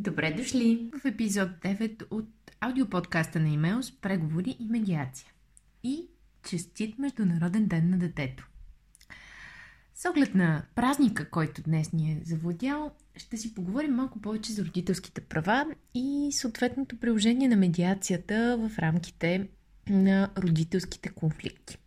Добре дошли в епизод 9 от аудиоподкаста на имейл с преговори и медиация. И честит Международен ден на детето. С оглед на празника, който днес ни е завладял, ще си поговорим малко повече за родителските права и съответното приложение на медиацията в рамките на родителските конфликти.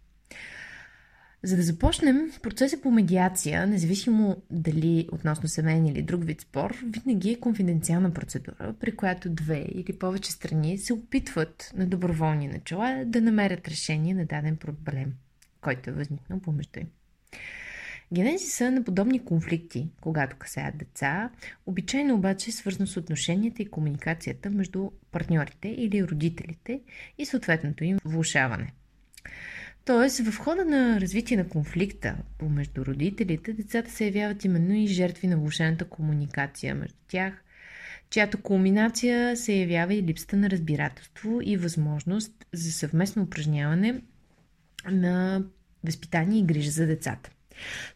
За да започнем процеса по медиация, независимо дали относно семейен или друг вид спор, винаги е конфиденциална процедура, при която две или повече страни се опитват на доброволни начала да намерят решение на даден проблем, който е възникнал помежду им. Генезиса на подобни конфликти, когато касаят деца, обичайно обаче е свързано с отношенията и комуникацията между партньорите или родителите и съответното им влушаване – Тоест, в хода на развитие на конфликта помежду родителите, децата се явяват именно и жертви на влушената комуникация между тях, чиято кулминация се явява и липсата на разбирателство и възможност за съвместно упражняване на възпитание и грижа за децата.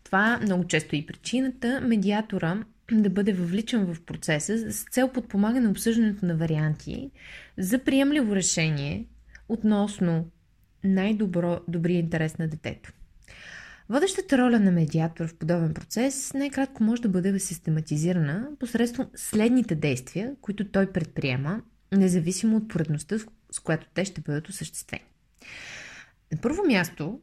Това много често е и причината медиатора да бъде въвличан в процеса с цел подпомагане на обсъждането на варианти за приемливо решение относно най-добрия интерес на детето. Водещата роля на медиатор в подобен процес най-кратко може да бъде систематизирана посредством следните действия, които той предприема, независимо от поредността, с която те ще бъдат осъществени. На първо място,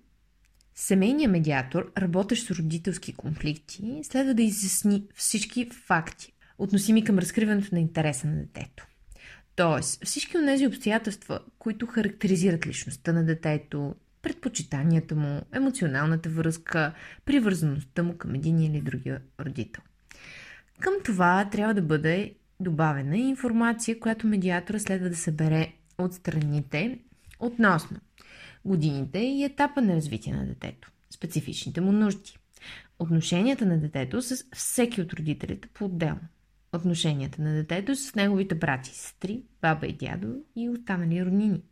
семейният медиатор, работещ с родителски конфликти, следва да изясни всички факти, относими към разкриването на интереса на детето. Тоест, всички от тези обстоятелства, които характеризират личността на детето, предпочитанията му, емоционалната връзка, привързаността му към един или другия родител. Към това трябва да бъде добавена и информация, която медиатора следва да събере от страните относно годините и етапа на развитие на детето, специфичните му нужди, отношенията на детето с всеки от родителите по-отделно, отношенията на детето с неговите брати сестри, баба и дядо и останали роднини.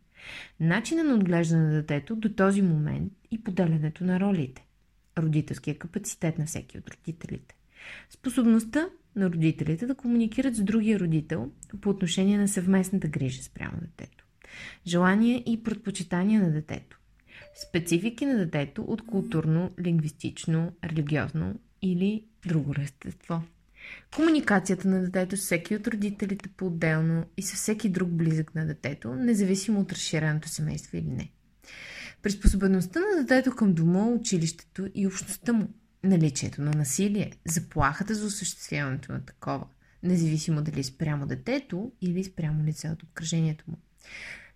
Начина на отглеждане на детето до този момент и поделянето на ролите. Родителския капацитет на всеки от родителите. Способността на родителите да комуникират с другия родител по отношение на съвместната грижа спрямо детето. Желания и предпочитания на детето. Специфики на детето от културно, лингвистично, религиозно или друго естество. Комуникацията на детето с всеки от родителите по-отделно и с всеки друг близък на детето, независимо от разширеното семейство или не. Приспособеността на детето към дома, училището и общността му, наличието на насилие, заплахата за осъществяването на такова, независимо дали спрямо детето или спрямо лице от обкръжението му.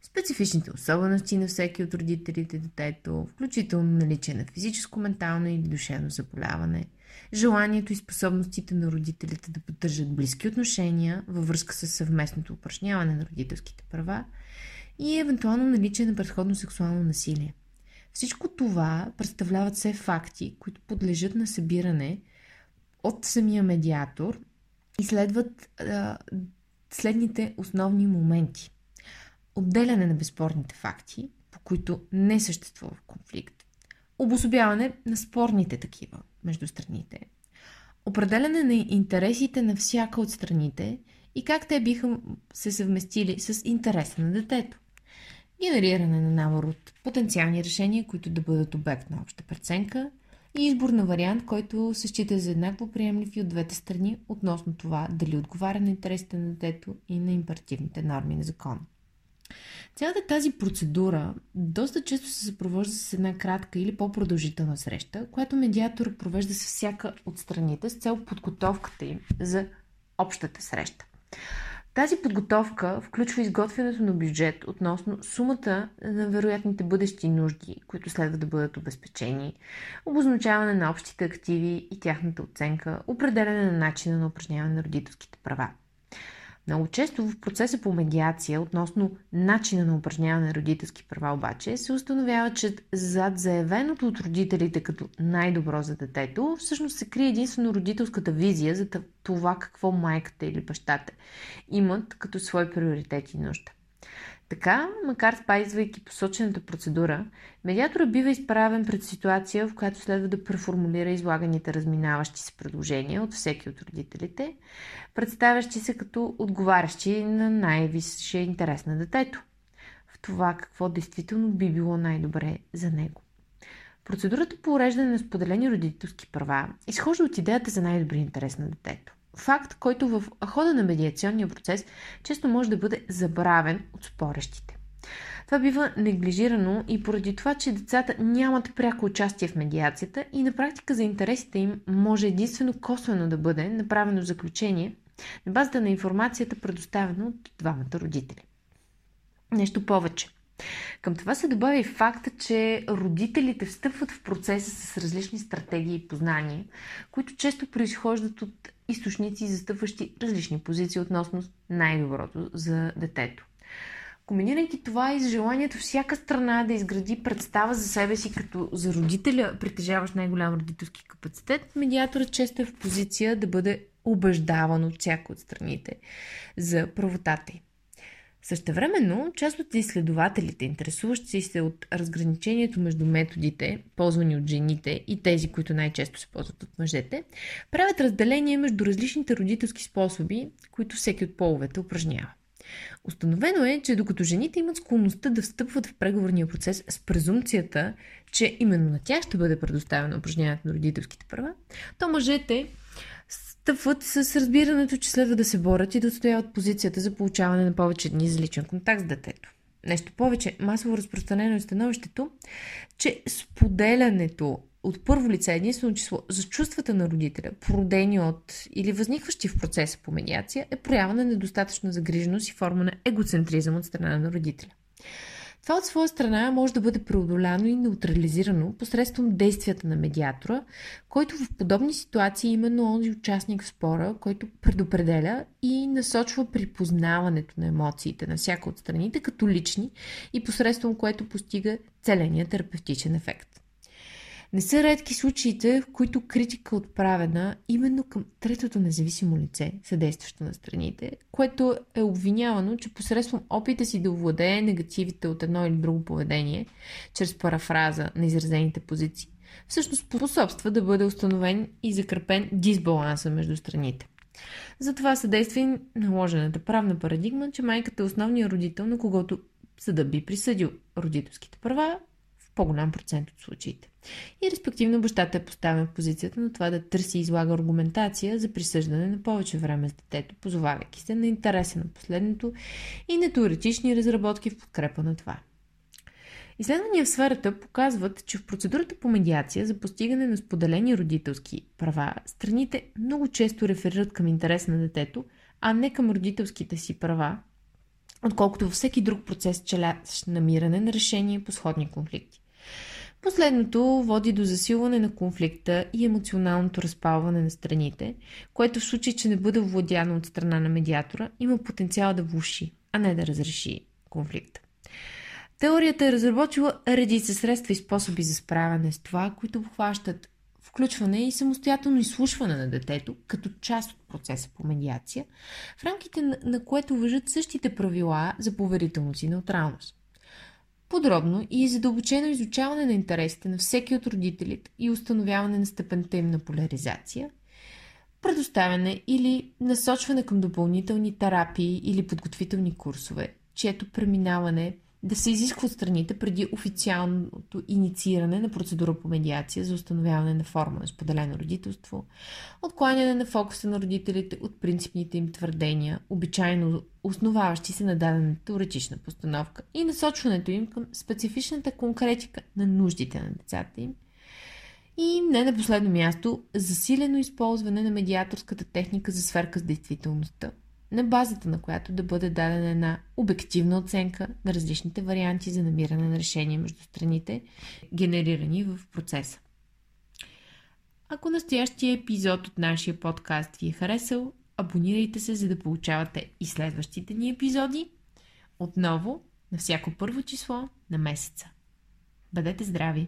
Специфичните особености на всеки от родителите детето, включително наличие на физическо, ментално или душевно заболяване, желанието и способностите на родителите да поддържат близки отношения във връзка с съвместното упражняване на родителските права и евентуално наличие на предходно сексуално насилие. Всичко това представляват все факти, които подлежат на събиране от самия медиатор и следват а, следните основни моменти. Отделяне на безспорните факти, по които не съществува конфликт. Обособяване на спорните такива, между страните, определяне на интересите на всяка от страните и как те биха се съвместили с интереса на детето. Генериране на набор от потенциални решения, които да бъдат обект на обща преценка и избор на вариант, който се счита за еднакво приемлив и от двете страни относно това дали отговаря на интересите на детето и на императивните норми на закона. Цялата тази процедура доста често се съпровожда с една кратка или по-продължителна среща, която медиатор провежда с всяка от страните с цел подготовката им за общата среща. Тази подготовка включва изготвянето на бюджет относно сумата на вероятните бъдещи нужди, които следва да бъдат обезпечени, обозначаване на общите активи и тяхната оценка, определяне на начина на упражняване на родителските права. Много често в процеса по медиация относно начина на упражняване на родителски права обаче се установява, че зад заявеното от родителите като най-добро за детето, всъщност се крие единствено родителската визия за това какво майката или бащата имат като свой приоритет и нужда. Така, макар спазвайки посочената процедура, медиатора бива изправен пред ситуация, в която следва да преформулира излаганите разминаващи се предложения от всеки от родителите, представящи се като отговарящи на най-висшия интерес на детето. В това какво действително би било най-добре за него. Процедурата по уреждане на споделени родителски права изхожда от идеята за най-добри интерес на детето. Факт, който в хода на медиационния процес често може да бъде забравен от спорещите. Това бива неглижирано и поради това, че децата нямат пряко участие в медиацията и на практика за интересите им може единствено косвено да бъде направено заключение на базата на информацията, предоставена от двамата родители. Нещо повече. Към това се добавя и факта, че родителите встъпват в процеса с различни стратегии и познания, които често произхождат от източници, застъпващи различни позиции относно най-доброто за детето. Комбинирайки това и с желанието всяка страна да изгради представа за себе си като за родителя, притежаващ най-голям родителски капацитет, медиаторът често е в позиция да бъде убеждаван от всяка от страните за правотата й. Същевременно, част от изследователите, интересуващи се от разграничението между методите, ползвани от жените и тези, които най-често се ползват от мъжете, правят разделение между различните родителски способи, които всеки от половете упражнява. Установено е, че докато жените имат склонността да встъпват в преговорния процес с презумцията, че именно на тях ще бъде предоставено упражняването на родителските права, то мъжете стъпват с разбирането, че следва да се борят и да отстояват позицията за получаване на повече дни за личен контакт с детето. Нещо повече, масово разпространено е становището, че споделянето от първо лице единствено число за чувствата на родителя, породени от или възникващи в процеса по медиация, е проява на недостатъчна загриженост и форма на егоцентризъм от страна на родителя. Това от своя страна може да бъде преодоляно и неутрализирано посредством действията на медиатора, който в подобни ситуации е именно онзи участник в спора, който предопределя и насочва припознаването на емоциите на всяка от страните като лични и посредством което постига целения терапевтичен ефект. Не са редки случаите, в които критика е отправена именно към третото независимо лице, съдействащо на страните, което е обвинявано, че посредством опита си да овладее негативите от едно или друго поведение, чрез парафраза на изразените позиции, всъщност способства да бъде установен и закрепен дисбаланса между страните. Затова съдейства и наложената правна парадигма, че майката е основният родител, на когото съда би присъдил родителските права по-голям процент от случаите. И респективно бащата е поставен в позицията на това да търси и излага аргументация за присъждане на повече време с детето, позовавайки се на интереса на последното и на теоретични разработки в подкрепа на това. Изследвания в сферата показват, че в процедурата по медиация за постигане на споделени родителски права, страните много често реферират към интерес на детето, а не към родителските си права, отколкото във всеки друг процес челящ намиране на решение по сходни конфликти. Последното води до засилване на конфликта и емоционалното разпалване на страните, което в случай, че не бъде овладяно от страна на медиатора, има потенциал да влуши, а не да разреши конфликта. Теорията е разработила редица средства и способи за справяне с това, които обхващат включване и самостоятелно изслушване на детето като част от процеса по медиация, в рамките на, което въжат същите правила за поверителност и неутралност подробно и задълбочено изучаване на интересите на всеки от родителите и установяване на степента им на поляризация, предоставяне или насочване към допълнителни терапии или подготвителни курсове, чието преминаване да се изисква от страните преди официалното иницииране на процедура по медиация за установяване на форма на споделено родителство, откланяне на фокуса на родителите от принципните им твърдения, обичайно основаващи се на дадена теоретична постановка и насочването им към специфичната конкретика на нуждите на децата им. И не на последно място, засилено използване на медиаторската техника за сверка с действителността – на базата на която да бъде дадена една обективна оценка на различните варианти за намиране на решение между страните, генерирани в процеса. Ако настоящия епизод от нашия подкаст ви е харесал, абонирайте се, за да получавате и следващите ни епизоди. Отново на всяко първо число на месеца. Бъдете здрави!